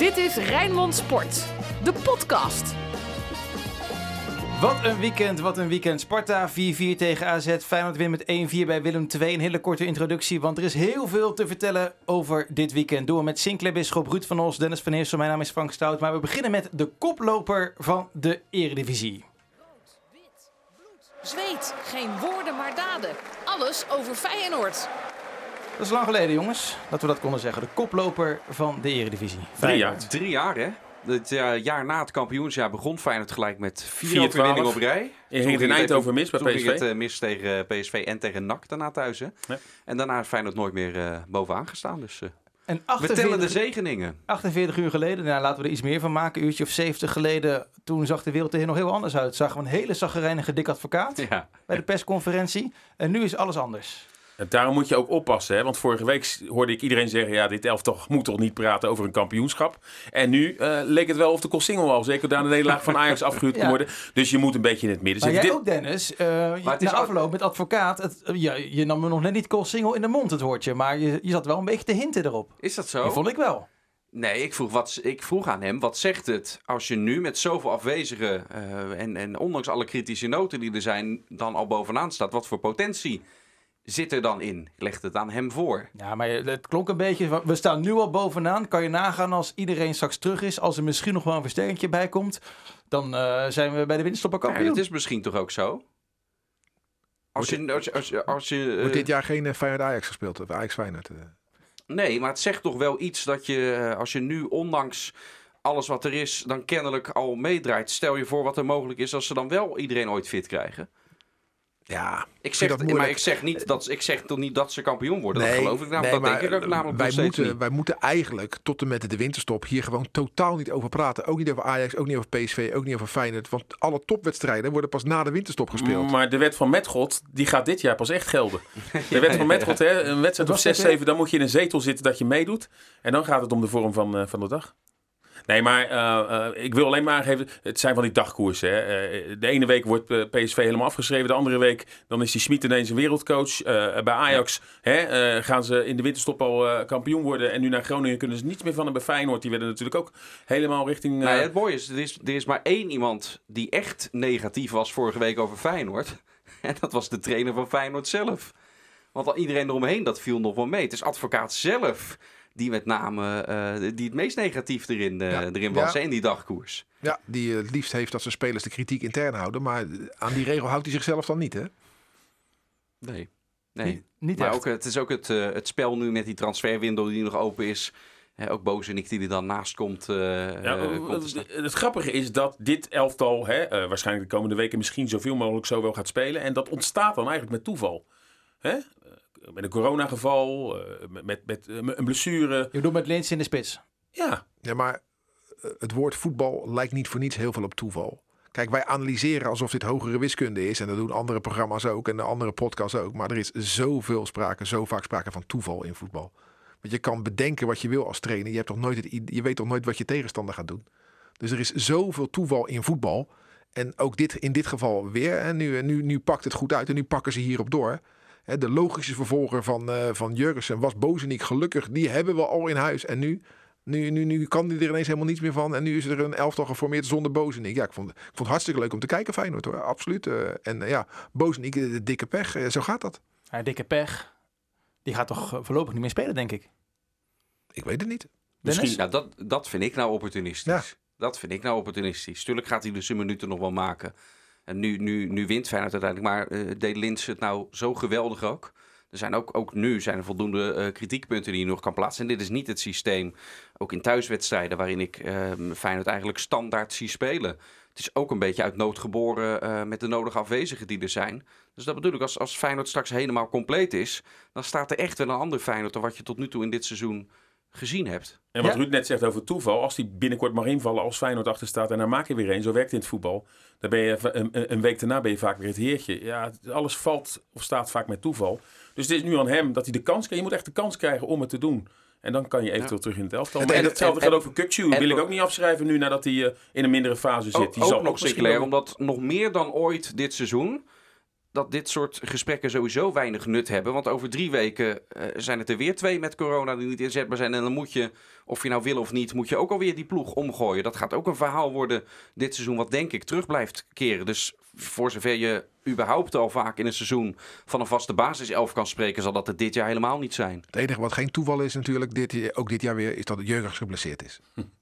Dit is Rijnmond Sport, de podcast. Wat een weekend, wat een weekend. Sparta 4-4 tegen AZ. Feyenoord wint met 1-4 bij Willem II. Een hele korte introductie, want er is heel veel te vertellen over dit weekend. Doen we met Sinclair Bisschop, Ruud van Os, Dennis van Eersel. Mijn naam is Frank Stout. Maar we beginnen met de koploper van de Eredivisie. Wit, bloed, zweet, geen woorden maar daden. Alles over Feyenoord. Dat is lang geleden, jongens, dat we dat konden zeggen. De koploper van de Eredivisie. Drie jaar. Drie jaar, hè? Het eh, jaar na het kampioensjaar begon Feyenoord gelijk met vier 4-12. overwinningen op rij. Je Toen ging het in Eindhoven mis bij toen ging PSV. het eh, mis tegen eh, PSV en tegen NAC daarna thuis, hè? Ja. En daarna is Feyenoord nooit meer eh, bovenaan gestaan. Dus eh, En we tellen de 48, zegeningen. 48 uur geleden, nou, laten we er iets meer van maken. Een uurtje of 70 geleden, toen zag de wereld er nog heel anders uit. Zagen we een hele zaggerijnige dik advocaat Ja. bij de persconferentie. En nu is alles anders. En daarom moet je ook oppassen. Hè? Want vorige week hoorde ik iedereen zeggen... ja, dit elftal moet toch niet praten over een kampioenschap. En nu eh, leek het wel of de Koolsingel al... zeker na de nederlaag van Ajax afgehuurd kon Ja. worden. Dus je moet een beetje in het midden Maar jij zitten. ook, Dennis. eh je- het is na afloop met advocaat. Het, je, je nam me nog net niet single in de mond, het woordje. Maar je, je zat wel een beetje te hinten erop. Is dat zo? vond ik wel. Nee, ik vroeg, wat, ik vroeg aan hem, wat zegt het als je nu met zoveel afwezigen... eh, en, en ondanks alle kritische noten die er zijn, dan al bovenaan staat... wat voor potentie zit er dan in? Ik legde het aan hem voor. Ja, maar het klonk een beetje... We staan nu al bovenaan. Kan je nagaan als iedereen straks terug is. Als er misschien nog wel een versterkingje bij komt. Dan eh, zijn we bij de Ja, kampioen. dat is misschien toch ook zo? Als je, als je, als je, als je, Wordt eh, dit jaar geen eh, Feyenoord-Ajax gespeeld? Of Ajax-Feyenoord? eh. Nee, maar het zegt toch wel iets dat je, als je nu ondanks alles wat er is, dan kennelijk al meedraait. Stel je voor wat er mogelijk is als ze dan wel iedereen ooit fit krijgen. Ja, Ik zeg, dat maar moeilijk. ik zeg, niet dat, ik zeg toch niet dat ze kampioen worden. Nee, dat geloof ik namelijk. nee, dat maar denk ik ook namelijk wij moeten, niet. wij moeten eigenlijk tot en met de winterstop hier gewoon totaal niet over praten. Ook niet over Ajax, ook niet over PSV, ook niet over Feyenoord. Want alle topwedstrijden worden pas na de winterstop gespeeld. Maar de wet van Metgod, die gaat dit jaar pas echt gelden. De wet van Metgod, hè, een wedstrijd of was 6, dat 7, dan moet je in een zetel zitten dat je meedoet. En dan gaat het om de vorm van, eh, van de dag. Nee, maar eh, eh, ik wil alleen maar aangeven, het zijn van die dagkoersen. Hè. Eh, de ene week wordt PSV helemaal afgeschreven, de andere week dan is die Smit ineens een wereldcoach. Bij Ajax gaan ze in de winterstop al kampioen worden. En nu naar Groningen kunnen ze niets meer van. En bij Feyenoord, die werden natuurlijk ook helemaal richting... het mooie is er, is, er is maar één iemand die echt negatief was vorige week over Feyenoord. En dat was de trainer van Feyenoord zelf. Want al iedereen eromheen, dat viel nog wel mee. Het is advocaat zelf die met name eh, die het meest negatief erin, eh, Ja. erin was Ja. in die dagkoers. Ja, die het liefst heeft dat zijn spelers de kritiek intern houden. Maar aan die regel houdt hij zichzelf dan niet, hè? Nee. Nee. Niet, niet maar echt. ook, het is ook het, eh, het spel nu met die transferwindow die nog open is. Hè, ook Bozenik die er dan naast komt. Ja, komt het, het grappige is dat dit elftal hè, waarschijnlijk de komende weken misschien zoveel mogelijk zo wel gaat spelen. En dat ontstaat dan eigenlijk met toeval. Hè? Met een coronageval, eh, met, met, met eh, een blessure. Je doet met Lins in de spits. Ja, Ja, maar eh, het woord voetbal lijkt niet voor niets heel veel op toeval. Kijk, wij analyseren alsof dit hogere wiskunde is. En dat doen andere programma's ook en de andere podcasts ook. Maar er is zoveel sprake, zo vaak sprake van toeval in voetbal. Want je kan bedenken wat je wil als trainer. Je, hebt toch nooit het, je weet toch nooit wat je tegenstander gaat doen. Dus er is zoveel toeval in voetbal. En ook dit, in dit geval weer. En nu, en nu, nu pakt het goed uit en nu pakken ze hierop door. De logische vervolger van, eh van Jurgensen was Bozenik gelukkig. Die hebben we al in huis. En nu, nu, nu, nu kan die er ineens helemaal niets meer van. En nu is er een elftal geformeerd zonder Bozenik. Ja, ik vond, ik vond het hartstikke leuk om te kijken, Feyenoord hoor. Absoluut. eh, en eh, ja, Bozenik, eh, de dikke pech. Zo gaat dat. Ja, dikke pech. Die gaat toch voorlopig niet meer spelen, denk ik. Ik weet het niet. Dennis? Misschien- Nou, dat, dat vind ik nou opportunistisch. Ja. Dat vind ik nou opportunistisch. Tuurlijk gaat hij dus zijn minuten nog wel maken. Nu, nu, nu wint Feyenoord uiteindelijk. Maar eh, deed Lins het nou zo geweldig ook? Er zijn ook, ook nu zijn er voldoende eh, kritiekpunten die je nog kan plaatsen. En dit is niet het systeem, ook in thuiswedstrijden, waarin ik eh Feyenoord eigenlijk standaard zie spelen. Het is ook een beetje uit nood geboren eh, met de nodige afwezigen die er zijn. Dus dat bedoel ik, als, als Feyenoord straks helemaal compleet is, dan staat er echt wel een ander Feyenoord dan wat je tot nu toe in dit seizoen gezien hebt. en wat Ja. Ruud net zegt over toeval. Als die binnenkort mag invallen als Feyenoord achter staat en dan maak je weer een. Zo werkt het in het voetbal. Dan ben je een, week daarna ben je vaak weer het heertje. Ja, het- alles valt of staat vaak met toeval. Dus het is nu aan hem dat hij de kans krijgt. Je moet echt de kans krijgen om het te doen. En dan kan je eventueel terug in het elftal. En- Maar en- hetzelfde en- geldt ook voor en- wil ik ook niet afschrijven nu nadat hij eh, in een mindere fase zit. Ook, Die ook zal nog wel- omdat nog meer dan ooit dit seizoen dat dit soort gesprekken sowieso weinig nut hebben. Want over drie weken eh, zijn het er weer twee met corona die niet inzetbaar zijn. En dan moet je, of je nou wil of niet, moet je ook alweer die ploeg omgooien. Dat gaat ook een verhaal worden dit seizoen, wat denk ik terug blijft keren. Dus voor zover je überhaupt al vaak in een seizoen van een vaste basiself kan spreken, zal dat het dit jaar helemaal niet zijn. Het enige wat geen toeval is natuurlijk, dit, ook dit jaar weer, is dat het Jurgens geblesseerd is.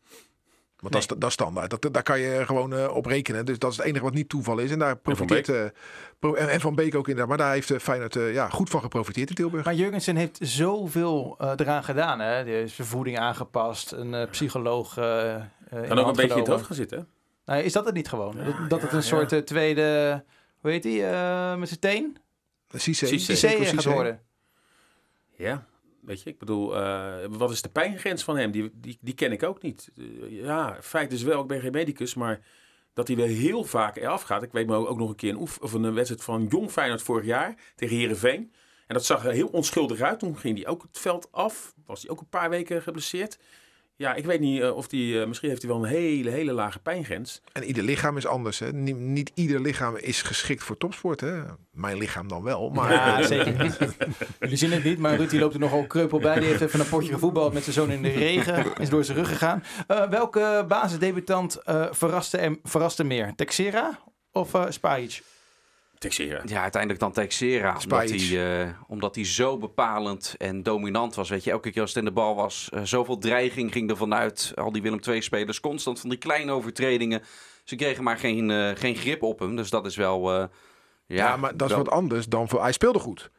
Want dat, is, dat is standaard. Dat, daar kan je gewoon uh, op rekenen. Dus dat is het enige wat niet toeval is. En daar profiteert. En Van Beek, uh, pro en, en, Van Beek ook inderdaad. Maar daar heeft uh, Feyenoord ja, goed van geprofiteerd in Tilburg. Maar Jurgensen heeft zoveel eraan gedaan. Hè? Die zijn voeding aangepast. Een psycholoog. kan ook een beetje in het hoofd gaan zitten. Nou, is dat het niet gewoon? dat, dat het een soort tweede. Hoe heet die? met zijn teen? Cissé. Cissé gaat worden. Ja, Weet je, ik bedoel, uh, wat is de pijngrens van hem? Die, die, die ken ik ook niet. Uh, ja, feit is wel, ik ben geen medicus, maar dat hij wel heel vaak eraf gaat. Ik weet me ook nog een keer een, oef, of een wedstrijd van Jong Feyenoord vorig jaar tegen Herenveen. En dat zag er heel onschuldig uit. Toen ging hij ook het veld af. Was hij ook een paar weken geblesseerd. Ja, ik weet niet uh, of die. Uh, misschien heeft hij wel een hele, hele lage pijngrens. En ieder lichaam is anders. Hè? Niet, niet ieder lichaam is geschikt voor topsport. Hè? Mijn lichaam dan wel. Maar... Ja, zeker niet. Jullie zien het niet, maar Ruud die loopt er nogal kreupel bij. Die heeft even een potje gevoetbald met zijn zoon in de regen. Is door zijn rug gegaan. Uh, welke basisdebutant verraste, en, verraste meer? Texera of uh, Spajic? Texera. Ja, uiteindelijk dan Texera. Omdat hij, uh, omdat hij zo bepalend en dominant was. Weet je, elke keer als het in de bal was, uh, zoveel dreiging ging er vanuit. Al die Willem II-spelers, constant van die kleine overtredingen. Ze kregen maar geen, uh, geen grip op hem. Dus dat is wel... ja, ja, maar dat is wat anders dan... Voor, hij speelde goed.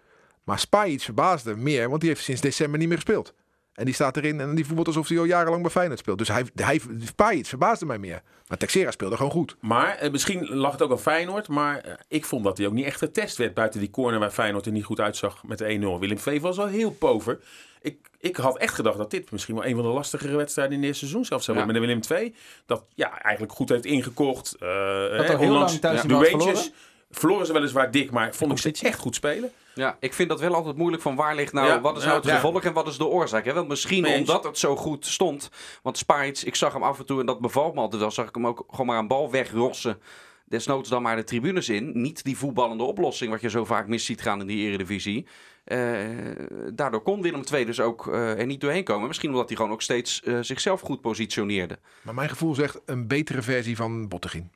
Maar Spajic verbaasde meer, want die heeft sinds december niet meer gespeeld. En die staat erin en die voetbalt alsof hij al jarenlang bij Feyenoord speelt. Dus hij, hij Spajic verbaasde mij meer. Maar Texera speelde gewoon goed. Maar eh, misschien lag het ook aan Feyenoord. Maar eh, ik vond dat hij ook niet echt getest werd. Buiten die corner waar Feyenoord er niet goed uitzag met de 1-0. Willem V was wel heel pover. Ik, ik had echt gedacht dat dit misschien wel een van de lastigere wedstrijden in het eerste seizoen zelfs zou ja. met de Willem 2. Dat ja, eigenlijk goed heeft ingekocht. Uh, dat hè, heel lang thuis ja, de Rangers. Verloren ze weliswaar dik, maar vond ik ze echt goed spelen. Ja, ik vind dat wel altijd moeilijk van waar ligt nou, ja, wat is nou het ja, gevolg en wat is de oorzaak. Hè? Want misschien omdat het zo goed stond. Want Spaits, ik zag hem af en toe en dat bevalt me altijd wel, zag ik hem ook gewoon maar een bal wegrossen. Desnoods dan maar de tribunes in. Niet die voetballende oplossing wat je zo vaak mis ziet gaan in die eredivisie. Uh, daardoor kon Willem II dus ook uh, er niet doorheen komen. Misschien omdat hij gewoon ook steeds uh, zichzelf goed positioneerde. Maar mijn gevoel zegt een betere versie van Bottegien.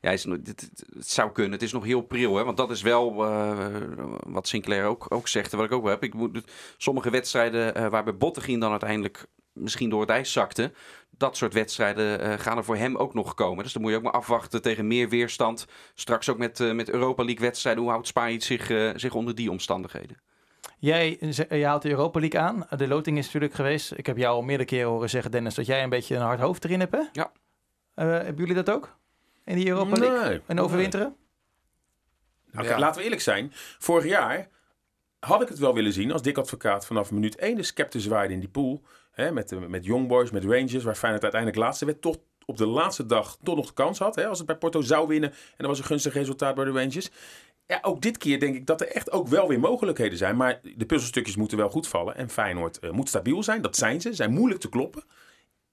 Ja, het, het, zou kunnen. Het is nog heel pril. Hè? Want dat is wel uh, wat Sinclair ook, ook zegt. En wat ik ook wel heb. Ik moet, sommige wedstrijden uh, waarbij Bottegien dan uiteindelijk misschien door het ijs zakte. Dat soort wedstrijden uh, gaan er voor hem ook nog komen. Dus dan moet je ook maar afwachten tegen meer weerstand. Straks ook met, met Europa League wedstrijden. Hoe houdt Spanje zich, zich onder die omstandigheden? Jij je haalt de Europa League aan. De loting is natuurlijk geweest. Ik heb jou al meerdere keren horen zeggen, Dennis, dat jij een beetje een hard hoofd erin hebt. Hè? Ja. hebben jullie dat ook? In die Europa League? Nee, en overwinteren? Nee. Nou, Laten we eerlijk zijn. Vorig jaar had ik het wel willen zien als dik advocaat vanaf minuut 1 de scepter zwaaide in die pool. Hè, met, de, met Young Boys, met Rangers, waar Feyenoord uiteindelijk laatste werd. Toch op de laatste dag toch nog de kans had. Hè, als het bij Porto zou winnen. En dat was een gunstig resultaat bij de Rangers. Ja, ook dit keer denk ik dat er echt ook wel weer mogelijkheden zijn. Maar de puzzelstukjes moeten wel goed vallen. En Feyenoord uh, moet stabiel zijn. Dat zijn ze. Zijn moeilijk te kloppen.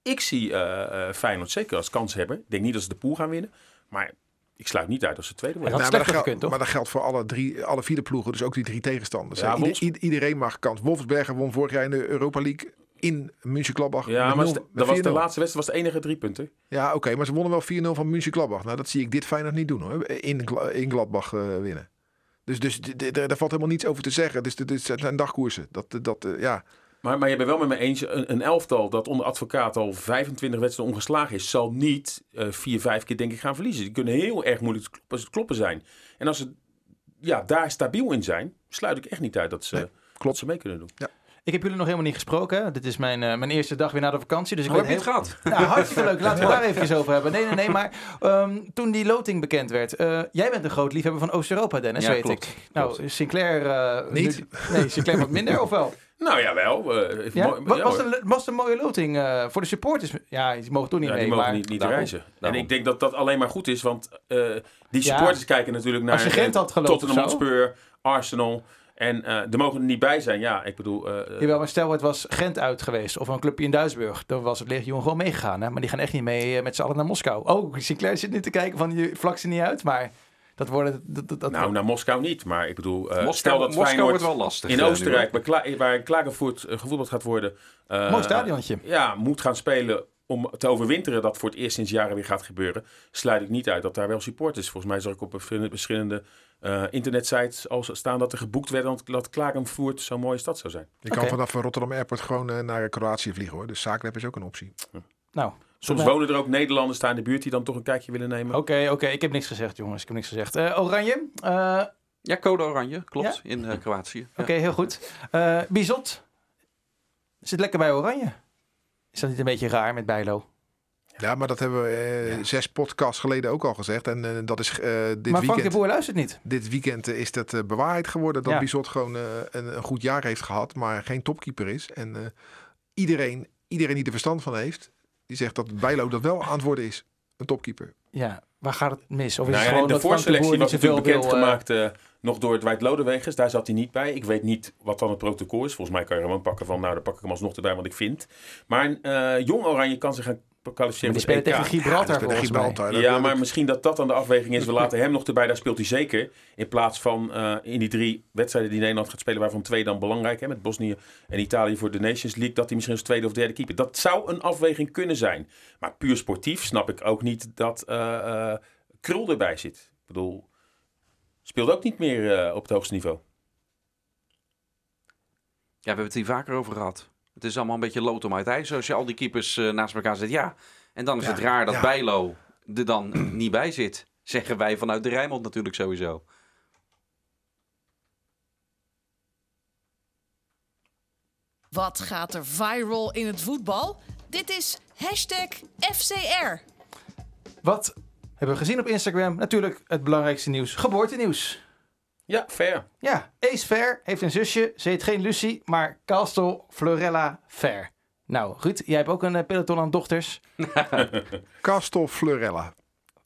Ik zie uh, uh, Feyenoord zeker als kans hebben. Ik denk niet dat ze de pool gaan winnen. Maar ik sluit niet uit als ze tweede worden. Nou, maar, dat gekund, maar, dat geldt voor alle, drie, alle vier ploegen. Dus ook die drie tegenstanders. Ja, Ieder, iedereen mag kans. Wolfsberger won vorig jaar in de Europa League in München-Gladbach. Ja, maar dat was de laatste wedstrijd was de enige drie punten. Ja, oké. Okay, maar ze wonnen wel 4-0 van München-Gladbach. Nou, dat zie ik dit Feyenoord niet doen hoor. In, in Gladbach uh, winnen. Dus, dus daar valt helemaal niets over te zeggen. Dus dit zijn dagkoersen. Dat, dat, uh, ja... Maar, maar je bent wel met me eens, een, een, elftal dat onder advocaat al 25 wedstrijden ongeslagen is, zal niet uh, vier, vijf keer denk ik gaan verliezen. Die kunnen heel erg moeilijk te kloppen, kloppen zijn. En als ze ja, daar stabiel in zijn, sluit ik echt niet uit dat ze, nee, klopt. ze mee kunnen doen. Ja. Ik heb jullie nog helemaal niet gesproken. Dit is mijn, uh, mijn eerste dag weer na de vakantie. Dus ik oh, heb je het gehad? Nou, hartstikke leuk. Laten we daar even over hebben. Nee, nee, nee. Maar um, toen die loting bekend werd. Uh, jij bent een groot liefhebber van Oost-Europa, Dennis, ja, weet klopt, ik. Klopt. Nou, Sinclair... Uh, niet? Nu, nee, Sinclair wat minder, of wel? Nou ja, wel. Uh, ja? was, was, was een mooie loting uh, voor de supporters? Ja, die mogen toch niet ja, mee. Die mogen maar, niet, niet reizen. Daarom. En ik denk dat dat alleen maar goed is, want uh, die supporters kijken natuurlijk naar als je Gent had gelopen, Tottenham Hotspur, Arsenal. En uh, er mogen er niet bij zijn. Ja, ik bedoel... Uh, Jawel, maar stel het was Gent uit geweest. Of een clubje in Duisburg. Dan was het Legioen gewoon meegegaan. Hè? Maar die gaan echt niet mee met z'n allen naar Moskou. Oh, Sinclair zit nu te kijken van je vlak ze niet uit. Maar Dat worden... Dat, dat, dat- Nou, naar Moskou niet. Maar ik bedoel, eh, Moskou, stel dat Moskou Feyenoord wordt wel lastig. in Oostenrijk, waar, Kla- waar Klagenvoort gevoetbald gaat worden... eh, Mooi stadionnetje. ja, moet gaan spelen om te overwinteren, dat voor het eerst sinds jaren weer gaat gebeuren, sluit ik niet uit dat daar wel support is. Volgens mij zag ik op verschillende- eh, internetsites al staan dat er geboekt werd dat, dat Klagenvoort zo'n mooie stad zou zijn. Je kan Oké. vanaf Rotterdam Airport gewoon eh, naar Kroatië vliegen hoor. Dus Zagreb is ook een optie. nou, Soms Oké. wonen er ook Nederlanders daar in de buurt die dan toch een kijkje willen nemen. Oké, oké. Ik heb niks gezegd, jongens. Ik heb niks gezegd. Eh, Oranje. Eh, Ja, code oranje, klopt, in eh, Kroatië. Ja. Oké, heel goed. Eh Bizot. Zit lekker bij Oranje. Is dat niet een beetje raar met Bijlo? Ja, maar dat hebben we eh, zes podcasts geleden ook al gezegd. En eh, dat is eh, dit maar Frank de weekend. Boer luistert niet. Dit weekend is dat eh, bewaarheid geworden dat Ja. Bizot gewoon eh, een, een goed jaar heeft gehad, maar geen topkeeper is. En eh, iedereen, iedereen die er verstand van heeft, die zegt dat Bijlo dat wel aan het worden is. Een topkeeper. Ja, waar gaat het mis? Of is Nou het ja, gewoon de dat Frank de Boer voorselectie was natuurlijk bekendgemaakt eh nog door het Dwight Lodewegers. Daar zat hij niet bij. Ik weet niet wat dan het protocol is. Volgens mij kan je gewoon pakken van, nou, dan pak ik hem alsnog erbij wat ik vind. Maar een eh, jong Oranje kan zich gaan kwalificeren die spelen tegen Gibraltar Ja. Gibraltar. Ja, maar ik- misschien dat dat dan de afweging is. We laten hem nog erbij, daar speelt hij zeker. In plaats van eh, in die drie wedstrijden die Nederland gaat spelen, waarvan twee dan belangrijk zijn. Met Bosnië en Italië voor de Nations League. Dat hij misschien als tweede of derde keeper. Dat zou een afweging kunnen zijn. Maar puur sportief snap ik ook niet dat eh, eh, Krul erbij zit. Ik bedoel, speelt ook niet meer eh, op het hoogste niveau. Ja, we hebben het hier vaker over gehad. Het is allemaal een beetje lood om uit ijs. Als je al die keepers eh, naast elkaar zet, ja. En dan is Ja, het raar dat ja. Bijlo er dan niet bij zit. Zeggen wij vanuit de Rijnmond natuurlijk sowieso. Wat gaat er viral in het voetbal? Dit is hashtag FCR. Wat hebben we gezien op Instagram? Natuurlijk het belangrijkste nieuws. Geboortenieuws. Ja, fair. Ja, Ace Fair heeft een zusje. Ze heet geen Lucie, maar Castel Florella Fair. Nou, Ruud, jij hebt ook een eh, peloton aan dochters. Castel Florella.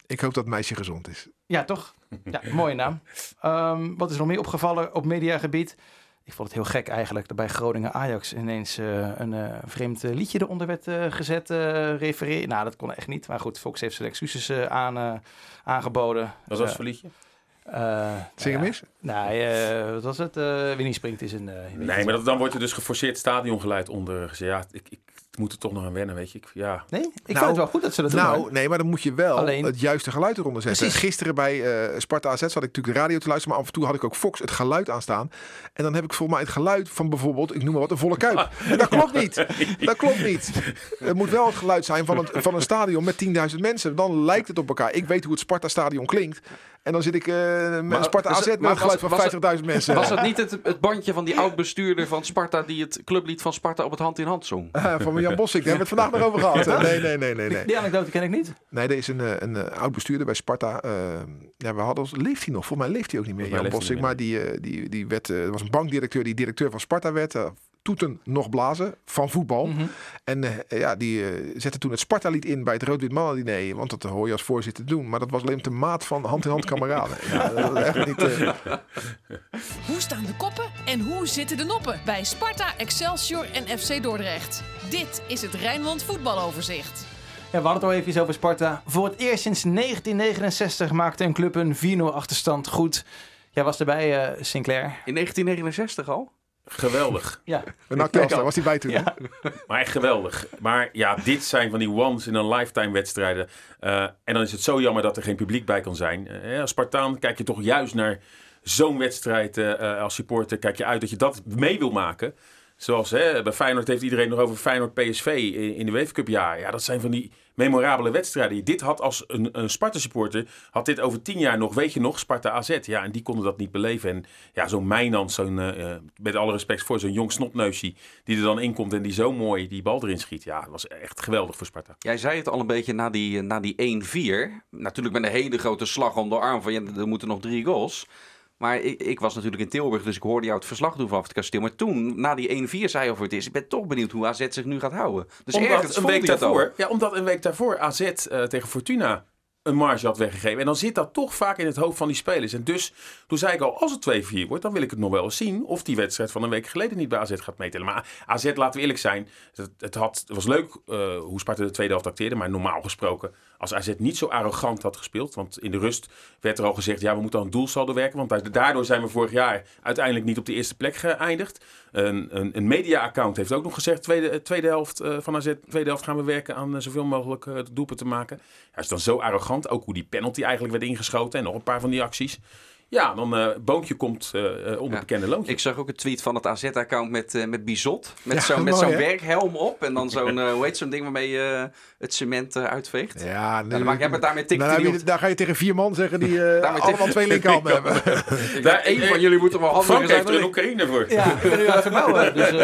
Ik hoop dat het meisje gezond is. Ja, toch? Ja, mooie naam. Ehm, wat is er nog meer opgevallen op mediagebied? Ik vond het heel gek eigenlijk dat bij Groningen Ajax ineens eh, een eh, vreemd liedje eronder werd eh, gezet. eh refereer. Nou, dat kon echt niet. Maar goed, Fox heeft zijn excuses eh, aan, eh, aangeboden. Wat was het voor liedje? Eh, Zing hem nou eens. Nee, eh, wat was het? Eh Winnie Springt is een... eh, Nee, maar dat, dan wordt er dus geforceerd stadiongeluid onder. Ja, ik, ik, moet er toch nog aan wennen, weet je. Ik, ja. Nee, ik Nou, vind het wel goed dat ze dat doen. Nou, nee, maar dan moet je wel Alleen- het juiste geluid eronder zetten. Precies. Gisteren bij eh, Sparta AZ zat ik natuurlijk de radio te luisteren, maar af en toe had ik ook Fox het geluid aanstaan. En dan heb ik volgens mij het geluid van bijvoorbeeld, ik noem maar wat, een volle kuip. En dat klopt niet. Dat klopt niet. Het moet wel het geluid zijn van, het, van een stadion met 10.000 mensen. Dan lijkt het op elkaar. Ik weet hoe het Sparta stadion klinkt. En dan zit ik eh met Maar- Sparta AZ het- met maar een geluid van 50.000 mensen. Was dat niet het, het bandje van die oud-bestuurder van Sparta... die het clublied van Sparta op het hand in hand zong? Eh, van Jan Bossik, daar hebben we het vandaag nog over gehad. hè? Nee, nee, nee, nee. nee. Die anekdote ken ik niet. Nee, er is een, eh, een, eh, oud bestuurder bij Sparta. eh, ja, we hadden, ons- leeft hij nog? Volgens mij leeft hij ook niet meer, Jan Bossik. Maar die, eh, die, die werd, eh, er was een bankdirecteur die directeur van Sparta werd. Toeten nog blazen van voetbal. Mhm. En eh, ja, die eh, zette toen het Sparta-lied in bij het Rood-Wit Mannen diner. Want dat hoor je als voorzitter doen. Maar dat was alleen de maat van hand-in-hand kameraden. ja, dat was echt niet... eh, Hoe staan de koppen en hoe zitten de noppen bij Sparta, Excelsior en FC Dordrecht? Dit is het Rijnmond voetbaloverzicht. Ja, we hadden het al even over Sparta. Voor het eerst sinds 1969 maakte een club een 4-0 achterstand goed. Jij was erbij, eh, Sinclair. In 1969 al? Geweldig. Ja, een was hij bij toen. Ja. Maar echt geweldig. Maar ja, dit zijn van die once in a lifetime wedstrijden. Eh, en dan is het zo jammer dat er geen publiek bij kan zijn. Eh, als Spartaan kijk je toch juist naar zo'n wedstrijd eh, als supporter. Kijk je uit dat je dat mee wil maken. Zoals bij Feyenoord heeft iedereen nog over Feyenoord PSV in, de UEFA Cup jaar. Ja, dat zijn van die memorabele wedstrijden. Dit had als een, een Sparta supporter, had dit over tien jaar nog, weet je nog, Sparta AZ. Ja, en die konden dat niet beleven. En ja, zo'n Mijnans, zo'n, eh, eh, met alle respect voor, zo'n jong snotneusje die er dan in komt en die zo mooi die bal erin schiet. Ja, dat was echt geweldig voor Sparta. Jij zei het al een beetje na die, eh, na die 1-4. Natuurlijk met een hele grote slag om de arm van... Ja, er moeten nog drie goals. Maar ik, ik was natuurlijk in Tilburg, dus ik hoorde jou het verslag doen vanaf het kasteel. Maar toen, na die 1-4, zei je over het is. Ik ben toch benieuwd hoe AZ zich nu gaat houden. Dus ergens omdat, een vond week daarvoor, ja, omdat een week daarvoor AZ eh, tegen Fortuna een marge had weggegeven. En dan zit dat toch vaak in het hoofd van die spelers. En dus, toen zei ik al, als het 2-4 wordt, dan wil ik het nog wel eens zien of die wedstrijd van een week geleden niet bij AZ gaat meetellen. Maar AZ, laten we eerlijk zijn, het, het, had, was leuk uh, hoe Sparta de tweede helft acteerde, maar normaal gesproken, als AZ niet zo arrogant had gespeeld, want in de rust werd er al gezegd, ja, we moeten aan het doelsaldo werken, want daardoor zijn we vorig jaar uiteindelijk niet op de eerste plek geëindigd. Een, een, een media-account heeft ook nog gezegd, tweede, tweede helft uh, van AZ, tweede helft gaan we werken aan uh, zoveel mogelijk doelpen te maken. Hij is dan zo arrogant, ook hoe die penalty eigenlijk werd ingeschoten en nog een paar van die acties. Ja, dan uh, Boontje komt uh, onder ja. bekende loontje. Ik zag ook een tweet van het AZ-account met, uh, met Bizot. Met ja, zo'n zo werkhelm op. En dan zo'n, hoe heet zo'n ding waarmee je het cement uitveegt. Ja, nee, dan maak je het daarmee tik nou, nou, daar ga je tegen vier man zeggen die allemaal twee linkerhanden hebben. daar, Eén van jullie moet er wel handiger zijn. Frank heeft er een oekraïne voor. Ja, ik ben nu aan het verbouwen. Dus, nee,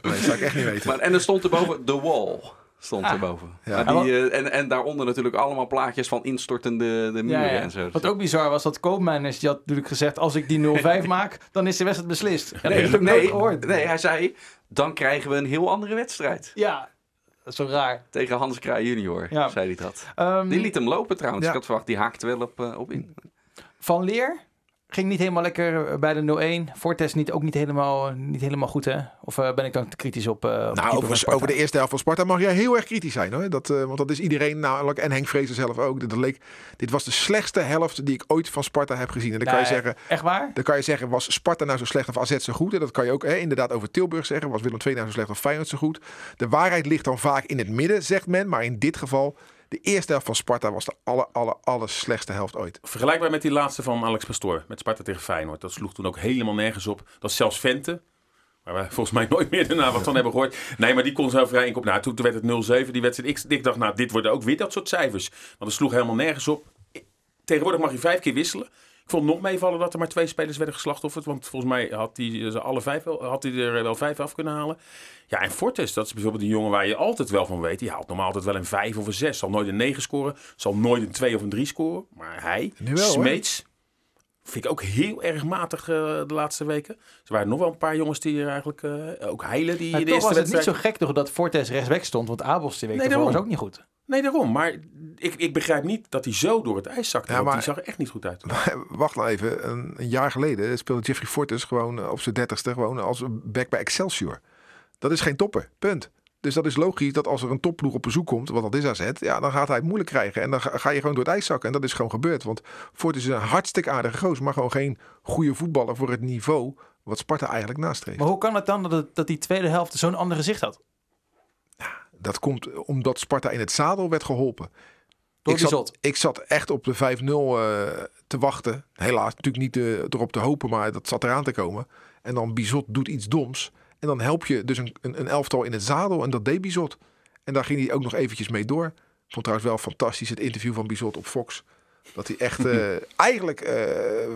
dat zou ik echt niet weten. Maar, en er stond erboven The Wall stond Ah. erboven. Ja. Maar die, uh, en, en daaronder natuurlijk allemaal plaatjes van instortende de muren Ja, ja. en zo. Wat ook bizar was, dat Koopmeiners, die had natuurlijk gezegd... als ik die 0-5 maak, dan is de wedstrijd beslist. Dat nee, nee, gehoord. nee, hij zei, dan krijgen we een heel andere wedstrijd. Ja, dat is zo raar. Tegen Hans Kraai junior, Ja. zei hij dat. Ehm, Die liet hem lopen trouwens. Ja. Ik had verwacht, die haakte wel op, uh, op in. Van Leer ging niet helemaal lekker bij de 0-1. Fortes niet, ook niet helemaal, niet helemaal goed, hè? Of uh, ben ik dan te kritisch op, uh, Nou, over, over de eerste helft van Sparta mag jij heel erg kritisch zijn. Hoor. Dat, uh, want dat is iedereen namelijk. En Henk Vrezen zelf ook. Dat leek, dit was de slechtste helft die ik ooit van Sparta heb gezien. En dan kan je zeggen... Echt waar? Dan kan je zeggen, was Sparta nou zo slecht of AZ zo goed? En dat kan je ook hè, inderdaad over Tilburg zeggen. Was Willem II nou zo slecht of Feyenoord zo goed? De waarheid ligt dan vaak in het midden, zegt men. Maar in dit geval, de eerste helft van Sparta was de aller, aller, aller slechtste helft ooit. Vergelijkbaar met die laatste van Alex Pastoor. Met Sparta tegen Feyenoord. Dat sloeg toen ook helemaal nergens op. Dat zelfs Vente. Waar we volgens mij nooit meer daarna wat van hebben gehoord. Nee, maar die kon zo vrij inkop. Nou, toen werd het 0-7. Die wedstrijd. Ik, ik dacht, nou, dit worden ook weer dat soort cijfers. Want het sloeg helemaal nergens op. Tegenwoordig mag je vijf keer wisselen. Ik vond nog meevallen dat er maar twee spelers werden geslachtofferd. Want volgens mij had hij ze alle vijf wel, had hij er wel vijf af kunnen halen. Ja, en Fortes, dat is bijvoorbeeld een jongen waar je altijd wel van weet. Die haalt normaal altijd wel een vijf of een zes. Zal nooit een negen scoren. Zal nooit een twee of een drie scoren. Maar hij, Nu wel, hoor. Smeets, vind ik ook heel erg matig eh, de laatste weken. Er waren nog wel een paar jongens die er eigenlijk... eh, ook Heilen, die Maar in de eerste was het niet zo gek toch dat Fortes rechtsback stond. Want Abels die week Nee, was ook niet goed. Nee, daarom. Maar ik, ik begrijp niet dat hij zo door het ijs zakte. Ja, want maar- die zag er echt niet goed uit. Wacht nou even. Een, een jaar geleden speelde Jeffrey Fortes gewoon eh, op zijn dertigste gewoon als back bij Excelsior. Dat is geen topper. Punt. Dus dat is logisch dat als er een topploeg op bezoek komt, want dat is AZ, ja, dan gaat hij het moeilijk krijgen. En dan ga, ga je gewoon door het ijs zakken. En dat is gewoon gebeurd. Want Fortes is een hartstikke aardige goos, maar gewoon geen goede voetballer voor het niveau wat Sparta eigenlijk nastreeft. Maar hoe kan het dan dat, het, dat die tweede helft zo'n ander gezicht had? Dat komt omdat Sparta in het zadel werd geholpen. Door ik, zat, ik zat echt op de 5-0 eh, te wachten. Helaas natuurlijk niet eh, erop te hopen, maar dat zat eraan te komen. En dan Bizot doet iets doms. En dan help je dus een, een, een elftal in het zadel. En dat deed Bizot. En daar ging hij ook nog eventjes mee door. Ik vond trouwens wel fantastisch het interview van Bizot op Fox. Dat hij echt eh, eigenlijk eh,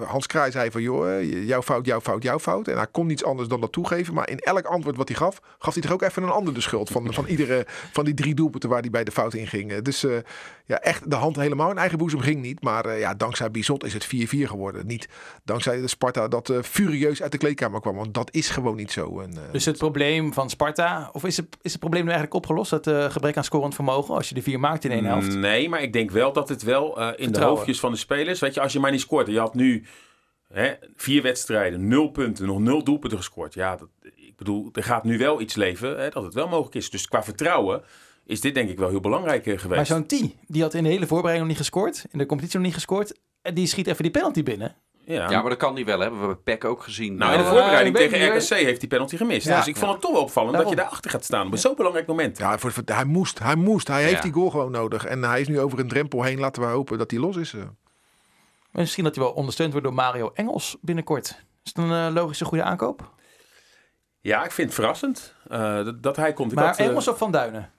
Hans Kraai zei van joh, eh, jouw fout, jouw fout, jouw fout. En hij kon niets anders dan dat toegeven. Maar in elk antwoord wat hij gaf, gaf hij er ook even een ander de schuld. Van, van iedere van die drie doelpunten waar hij bij de fout in ging. Dus eh, ja, echt de hand helemaal in eigen boezem ging niet. Maar eh, ja, dankzij Bizot is het 4-4 geworden. Niet dankzij de Sparta dat eh, furieus uit de kleedkamer kwam. Want dat is gewoon niet zo. En, eh, Dus het probleem van Sparta, of is het, is het probleem nu eigenlijk opgelost? Dat eh, gebrek aan scorend vermogen, als je de vier maakt in één helft? Nee, maar ik denk wel dat het wel eh, in de Vertrouwen. Van de spelers... Weet je, als je maar niet scoort. Je had nu hè, vier wedstrijden, nul punten, nog nul doelpunten gescoord. Ja, dat, ik bedoel, er gaat nu wel iets leven hè, dat het wel mogelijk is. Dus qua vertrouwen is dit denk ik wel heel belangrijk eh, geweest. Maar zo'n T, die had in de hele voorbereiding nog niet gescoord, in de competitie nog niet gescoord, en die schiet even die penalty binnen. Ja. Ja, maar dat kan niet wel. Hè. We hebben Peck ook gezien. Nou, in de Ja, voorbereiding tegen RKC heeft hij penalty gemist. Ja. dus ik vond het toch wel opvallend dat je daarachter gaat staan op zo'n belangrijk moment. ja, voor, voor- hij moest. Hij moest. Hij heeft die goal gewoon nodig. En hij is nu over een drempel heen. Laten we hopen dat hij los is. eh. Misschien dat hij wel ondersteund wordt door Mario Engels binnenkort. Is het een eh, logische goede aankoop? Ja, ik vind het verrassend eh, dat, dat hij komt. Ik Maar had, eh, Engels of Van Duinen?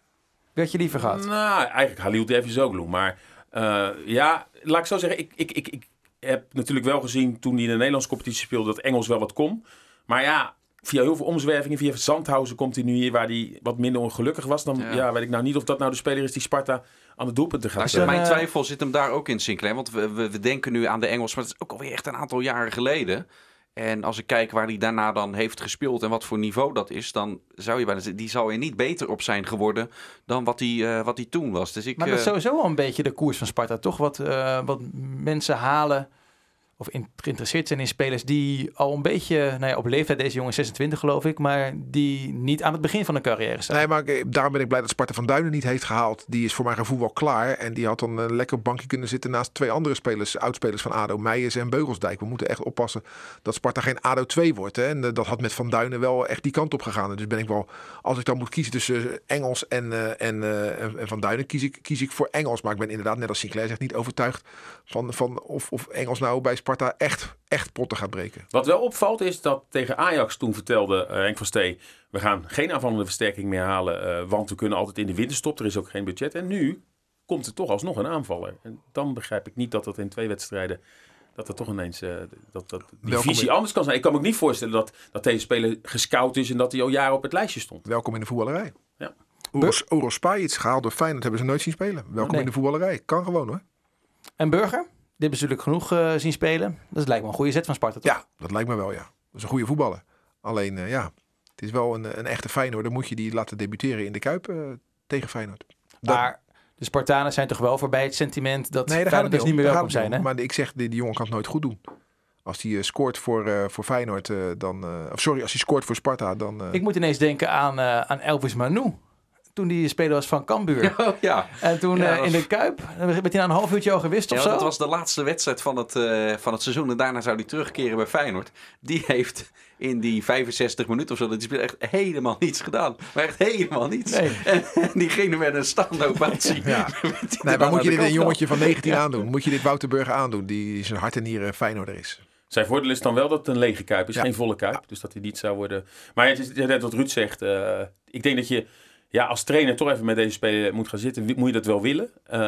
Wie had je liever gehad? Nou, eigenlijk Halil Devizoglu. Maar eh, ja, laat ik zo zeggen. Ik, ik, ik, ik heb natuurlijk wel gezien toen hij in de Nederlandse competitie speelde... dat Engels wel wat kon. Maar ja, via heel veel omzwervingen, via Zandhausen komt hij nu hier... waar hij wat minder ongelukkig was. Dan Ja. ja. weet ik nou niet of dat nou de speler is die Sparta aan de doelpunten gaat Nou, mijn twijfel zit hem daar ook in, Sinclair. Want we, we, we denken nu aan de Engels, maar het is ook alweer echt een aantal jaren geleden. En als ik kijk waar hij daarna dan heeft gespeeld en wat voor niveau dat is, dan zou je bijna zeggen, die zou er niet beter op zijn geworden dan wat hij, eh, wat hij toen was. Dus ik, Maar dat is eh, sowieso wel een beetje de koers van Sparta, toch? Wat, eh, wat mensen halen of in- geïnteresseerd zijn in spelers die al een beetje, nou ja, op leeftijd, deze jongen is 26 geloof ik, maar die niet aan het begin van de carrière staan. Nee, maar daarom ben ik blij dat Sparta van Duinen niet heeft gehaald. Die is voor mijn gevoel wel klaar. En die had dan een lekker bankje kunnen zitten naast twee andere spelers, oudspelers van ADO, Meijers en Beugelsdijk. We moeten echt oppassen dat Sparta geen ADO 2 wordt. Hè. En eh, dat had met Van Duinen wel echt die kant op gegaan. En Dus ben ik wel, als ik dan moet kiezen tussen Engels en, eh, en, eh, en- en Van Duinen, kies ik, kies ik voor Engels. Maar ik ben inderdaad, net als Sinclair zegt, niet overtuigd van, van of, of Engels nou bij Sparta echt, echt potten gaat breken. Wat wel opvalt is dat tegen Ajax toen vertelde eh, Henk van Stee... we gaan geen aanvallende versterking meer halen... eh, want we kunnen altijd in de winterstop. Er is ook geen budget. En nu komt er toch alsnog een aanvaller. En dan begrijp ik niet dat dat in twee wedstrijden... dat er toch ineens eh, dat, dat die Welkom visie in- anders kan zijn. Ik kan me ook niet voorstellen dat, dat deze speler gescout is... en dat hij al jaren op het lijstje stond. Welkom in de voetballerij. Ja. Oros, Oros Spajic, gehaald door Feyenoord, hebben ze nooit zien spelen. Welkom Nee. in de voetballerij. Kan gewoon hoor. En Burger, hebben ze natuurlijk genoeg eh, zien spelen. Dat lijkt me een goede zet van Sparta, toch? Ja, dat lijkt me wel, ja. Dat is een goede voetballer. Alleen, eh, ja, het is wel een, een echte Feyenoord. Dan moet je die laten debuteren in de Kuip eh, tegen Feyenoord. Maar de Spartanen zijn toch wel voorbij het sentiment dat nee, Feyenoord dus niet meer om. welkom zijn, hè? Maar ik zeg, die, die jongen kan het nooit goed doen. Als hij scoort voor, voor Feyenoord, dan... of sorry, als hij scoort voor Sparta, dan... Ik moet ineens denken aan, aan Elvis Manu. Toen die speler was van Cambuur. Oh, ja. En toen Ja, eh, in de Kuip, werd hij na een half uurtje al gewist of Ja, zo. dat was de laatste wedstrijd van het, eh, van het seizoen. En daarna zou hij terugkeren bij Feyenoord. Die heeft in die 65 minuten of zo, dat die speler echt helemaal niets gedaan. Maar echt helemaal niets. Nee. En, en die ging met een staande ovatie. Ja. nee, maar moet je dit een jongetje van 19 aandoen? Moet je dit Wouter Burger aandoen? Die zijn hart en nieren Feyenoorder is. Zijn voordeel is dan wel dat het een lege kuip is, Ja. geen volle kuip. Dus dat hij niet zou worden. Maar het is net wat Ruud zegt. eh, ik denk dat je ja, als trainer toch even met deze speler moet gaan zitten. Moet je dat wel willen? Eh,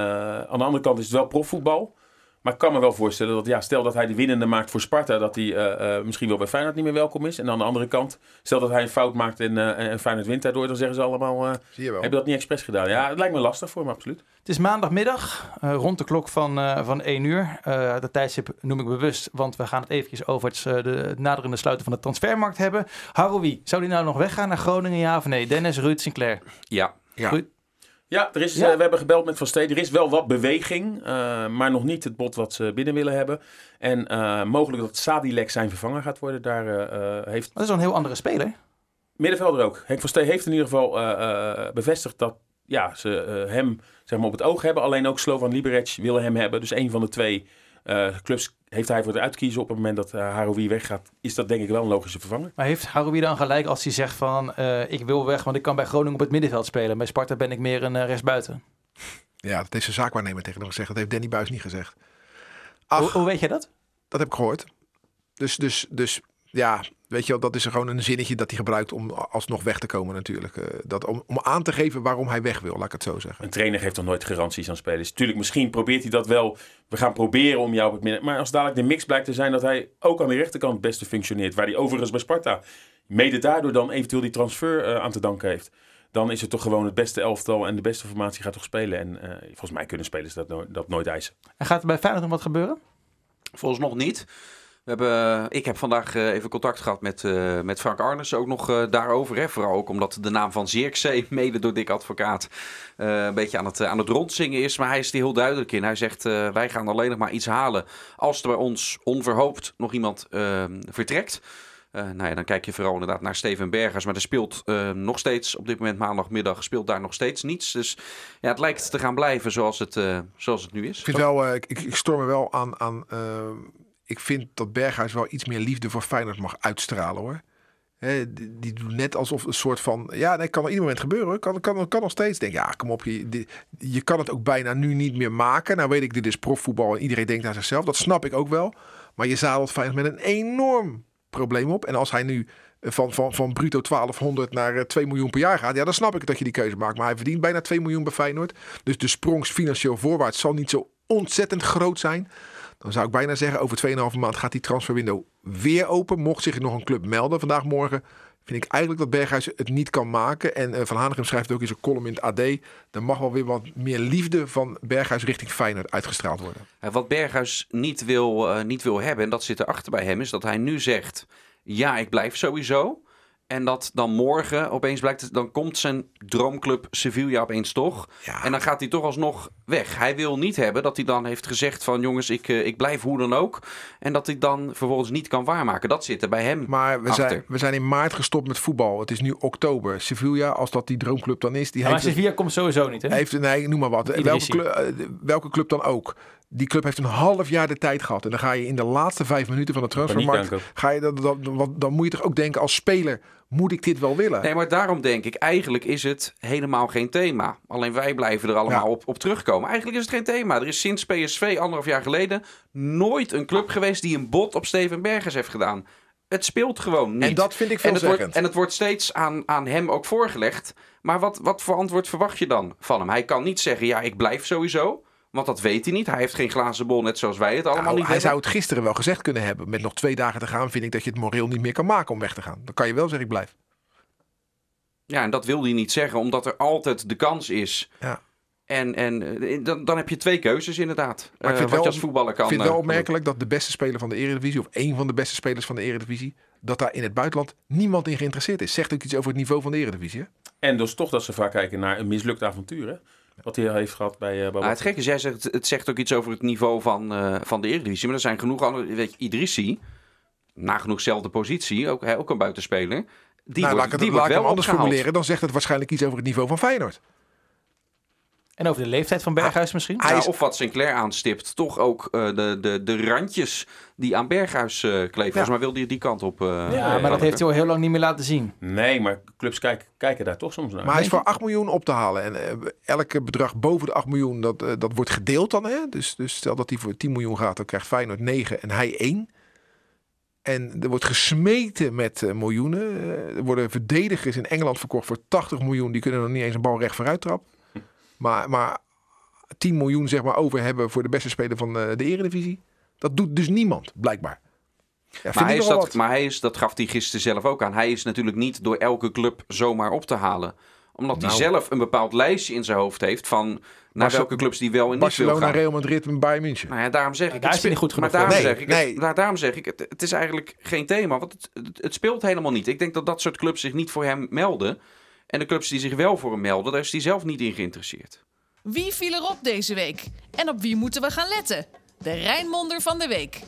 aan de andere kant is het wel profvoetbal. Maar ik kan me wel voorstellen dat, ja, stel dat hij de winnende maakt voor Sparta, dat hij eh, eh, misschien wel bij Feyenoord niet meer welkom is. En aan de andere kant, stel dat hij een fout maakt en, eh, en Feyenoord wint daardoor, dan zeggen ze allemaal, eh, Zie je wel. heb je dat niet expres gedaan? Ja, het lijkt me lastig voor hem, absoluut. Het is maandagmiddag, eh, rond de klok van, eh van 1 uur. Eh dat tijdstip noem ik bewust, want we gaan het eventjes over het, eh, de, naderende sluiten van de transfermarkt hebben. Haroui, zou die nou nog weggaan naar Groningen, ja of nee? Dennis, Ruud, Sinclair. Ja, Ja. Goed. Ja, er is, Ja. eh, we hebben gebeld met Van Stee. Er is wel wat beweging, eh, maar nog niet het bod wat ze binnen willen hebben. En eh, mogelijk dat Sadilek zijn vervanger gaat worden. Daar heeft Dat is een heel andere speler. middenvelder ook. Henk van Stee heeft in ieder geval bevestigd dat ja, ze hem zeg maar, op het oog hebben. Alleen ook Slovan Liberec willen hem hebben. Dus een van de twee clubs heeft hij voor het uitkiezen. Op het moment dat uh, Haroui weggaat, is dat denk ik wel een logische vervanger. Maar heeft Haroui dan gelijk als hij zegt van... eh, ik wil weg, want ik kan bij Groningen op het middenveld spelen. Bij Sparta ben ik meer een eh, rechtsbuiten. Ja, dat heeft zijn zaakwaarnemer tegen hem gezegd. Dat heeft Danny Buis niet gezegd. Hoe weet je dat? dat heb ik gehoord. Dus, dus, dus ja, weet je wel, dat is er gewoon een zinnetje dat hij gebruikt om alsnog weg te komen natuurlijk. Eh, dat, om, om aan te geven waarom hij weg wil, laat ik het zo zeggen. Een trainer geeft toch nooit garanties aan spelers. Tuurlijk, misschien probeert hij dat wel. We gaan proberen om jou op het midden. Maar als dadelijk de mix blijkt te zijn dat hij ook aan de rechterkant het beste functioneert. Waar hij overigens bij Sparta mede daardoor dan eventueel die transfer uh, aan te danken heeft. Dan is het toch gewoon het beste elftal en de beste formatie gaat toch spelen. En uh, volgens mij kunnen spelers dat, no dat nooit eisen. En gaat er bij Feyenoord nog wat gebeuren? Volgens nog niet. We hebben, ik heb vandaag uh, even contact gehad met, uh, met Frank Arnes, ook nog daarover. Vooral ook omdat de naam van Zirkzee, mede door Dick Advocaat, een beetje aan het, aan het rondzingen is. Maar hij is er heel duidelijk in. Hij zegt, wij gaan alleen nog maar iets halen als er bij ons onverhoopt nog iemand ehm, vertrekt. Nou ja, dan kijk je vooral inderdaad naar Steven Bergers. Maar er speelt uh, nog steeds, op dit moment maandagmiddag, speelt daar nog steeds niets. Dus ja, het lijkt te gaan blijven zoals het, zoals het nu is. Ik, vind ik, ik storm me wel aan... aan uh, ik vind dat Berghuis wel iets meer liefde voor Feyenoord mag uitstralen hoor. Die, doet net alsof een soort van... Ja, nee, kan er ieder moment gebeuren. Kan, kan, kan nog steeds denken, ja, kom op. Je, je kan het ook bijna nu niet meer maken. Nou weet ik, dit is profvoetbal en iedereen denkt aan zichzelf. Dat snap ik ook wel. Maar je zadelt Feyenoord met een enorm probleem op. En als hij nu van, van, van bruto 1200 naar 2 miljoen per jaar gaat. Ja, dan snap ik dat je die keuze maakt. Maar hij verdient bijna 2 miljoen bij Feyenoord. Dus de sprong financieel voorwaarts zal niet zo ontzettend groot zijn. Dan zou ik bijna zeggen, over 2,5 maand gaat die transferwindow weer open. Mocht zich nog een club melden vandaag, morgen. vind ik eigenlijk dat Berghuis het niet kan maken. En eh, Van Hanegem schrijft ook in zijn column in het AD. Er mag wel weer wat meer liefde van Berghuis richting Feyenoord uitgestraald worden. Wat Berghuis niet wil, eh, niet wil hebben, en dat zit erachter bij hem, is dat hij nu zegt: Ja, ik blijf sowieso. En dat dan morgen opeens blijkt, dan komt zijn droomclub Sevilla opeens toch. Ja. En dan gaat hij toch alsnog weg. Hij wil niet hebben dat hij dan heeft gezegd van jongens, ik, eh, ik blijf hoe dan ook. En dat hij dan vervolgens niet kan waarmaken. Dat zit er bij hem Maar we achter. zijn, we zijn in maart gestopt met voetbal. Het is nu oktober. Sevilla, als dat die droomclub dan is, die Maar heeft, Sevilla komt sowieso niet, hè? heeft nee, noem maar wat. Welke club, eh, welke club dan ook. Die club heeft een half jaar de tijd gehad. En dan ga je in de laatste vijf minuten van de transfermarkt. Ga je, dan, dan, wat- dan moet je toch ook denken als speler. Moet ik dit wel willen? Nee, maar daarom denk ik, eigenlijk is het helemaal geen thema. Alleen wij blijven er allemaal Ja. op, op terugkomen. Eigenlijk is het geen thema. Er is sinds PSV anderhalf jaar geleden nooit een club geweest die een bod op Steven Bergers heeft gedaan. Het speelt gewoon niet. En dat vind ik en het, wordt, veelzeggend. en het wordt steeds aan, aan hem ook voorgelegd. Maar wat, wat voor antwoord verwacht je dan van hem? Hij kan niet zeggen, ja, ik blijf sowieso. Want dat weet hij niet. Hij heeft geen glazen bol, net zoals wij het allemaal Nou, niet hij hebben. zou het gisteren wel gezegd kunnen hebben. Met nog twee dagen te gaan vind ik dat je het moreel niet meer kan maken om weg te gaan. Dan kan je wel zeggen ik blijf. Ja, en dat wil hij niet zeggen, omdat er altijd de kans is. Ja. En, en eh, dan, dan heb je twee keuzes inderdaad. Maar ik Eh, vind wat wel- je als voetballer kan. Ik vind het wel eh, doen. opmerkelijk dat de beste speler van de Eredivisie... of één van de beste spelers van de Eredivisie... dat daar in het buitenland niemand in geïnteresseerd is. Zegt ook iets over het niveau van de Eredivisie. Hè? En dus toch dat ze vaak kijken naar een mislukt avontuur. Hè? Wat hij heeft gehad bij, uh, bij Nou, het gekke is, jij zegt, het zegt ook iets over het niveau van, eh, van de Eredivisie. Maar er zijn genoeg andere... Weet je, Idrissi, nagenoeg dezelfde positie, ook, hij, ook een buitenspeler. Die nou, wordt, laat ik het, die laat wordt ik hem wel anders opgehaald. formuleren. Dan zegt het waarschijnlijk iets over het niveau van Feyenoord. En over de leeftijd van Berghuis misschien? Hij Ja, is- of wat Sinclair aanstipt, toch ook eh, de, de, de randjes die aan Berghuis eh kleven. Volgens mij wilde hij die kant op. eh, ja, maar dat heeft hij al heel lang niet meer laten zien. Nee, maar clubs kijken, kijken daar toch soms naar. Maar hij is voor 8 miljoen op te halen. En eh, elke bedrag boven de 8 miljoen, dat, dat wordt gedeeld dan. Hè? Dus, dus stel dat hij voor 10 miljoen gaat, dan krijgt Feyenoord 9 en hij 1. En er wordt gesmeten met miljoenen. Er worden verdedigers in Engeland verkocht voor 80 miljoen. Die kunnen nog niet eens een bal recht vooruit trappen. Maar, maar 10 miljoen zeg maar over hebben voor de beste speler van eh, de eredivisie. Dat doet dus niemand, blijkbaar. Ja, Maar hij, is dat, maar hij is, dat gaf hij gisteren zelf ook aan. Hij is natuurlijk niet door elke club zomaar op te halen. Omdat hij Nou. zelf een bepaald lijstje in zijn hoofd heeft van naar welke clubs die wel en niet wil Barcelona, gaan. Real Madrid en Bayern München. Nou ja, daarom zeg ik. daar het niet goed genoeg maar daarom voor. zeg ik, Nee, het, nee. daar- daarom zeg ik, het, het is eigenlijk geen thema. Want het, het, het speelt helemaal niet. Ik denk dat dat soort clubs zich niet voor hem melden. En de clubs die zich wel voor hem melden, daar is hij zelf niet in geïnteresseerd. Wie viel erop deze week? En op wie moeten we gaan letten? De Rijnmonder van de week.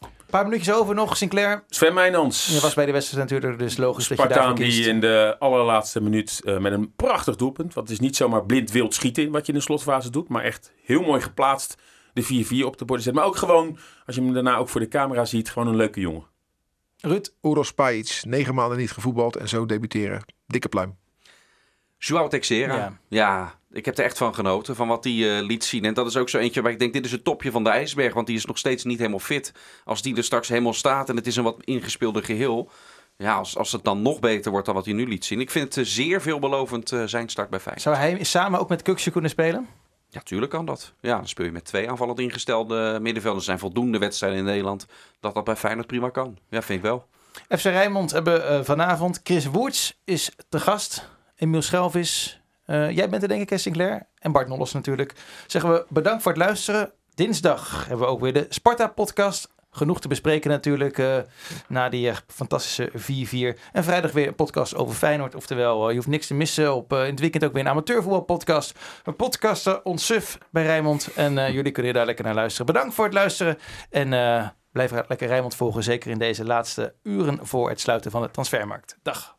Een paar minuutjes over nog, Sinclair. Sven Meijnans. Je was bij de wedstrijd natuurlijk, dus logisch dat je Spartaan daarvoor kiest. die in de allerlaatste minuut eh, met een prachtig doelpunt. Want het is niet zomaar blind wild schieten wat je in de slotfase doet. Maar echt heel mooi geplaatst de 4-4 op de borden zet. Maar ook gewoon, als je hem daarna ook voor de camera ziet, gewoon een leuke jongen. Ruud, Uros Pajic, negen maanden niet gevoetbald en zo debuteren. Dikke pluim. Joao Texera. Ja. Ja. ik heb er echt van genoten, van wat hij eh, liet zien. En dat is ook zo eentje waar ik denk, dit is het topje van de ijsberg. Want die is nog steeds niet helemaal fit. Als die er straks helemaal staat en het is een wat ingespeelde geheel. Ja, als, als het dan nog beter wordt dan wat hij nu liet zien. Ik vind het eh, zeer veelbelovend eh, zijn start bij Feyenoord. zou hij samen ook met Kuksje kunnen spelen? Ja, tuurlijk kan dat. Ja, dan speel je met twee aanvallend ingestelde middenvelders. Er zijn voldoende wedstrijden in Nederland dat dat bij Feyenoord prima kan. Ja, vind ik wel. FC Rijnmond hebben vanavond. Chris Woerts is te gast. Emiel Schelvis. Eh, jij bent er denk ik, Sinclair. En Bart Nolles natuurlijk. Zeggen we bedankt voor het luisteren. Dinsdag hebben we ook weer de Sparta-podcast. Genoeg te bespreken natuurlijk eh, na die eh, fantastische 4-4. En vrijdag weer een podcast over Feyenoord. Oftewel, je hoeft niks te missen. Op, in het weekend ook weer een amateurvoetbalpodcast. We podcasten ons suf bij Rijnmond. En jullie kunnen daar lekker naar luisteren. Bedankt voor het luisteren. En blijf lekker Rijnmond volgen. Zeker in deze laatste uren voor het sluiten van de transfermarkt. Dag.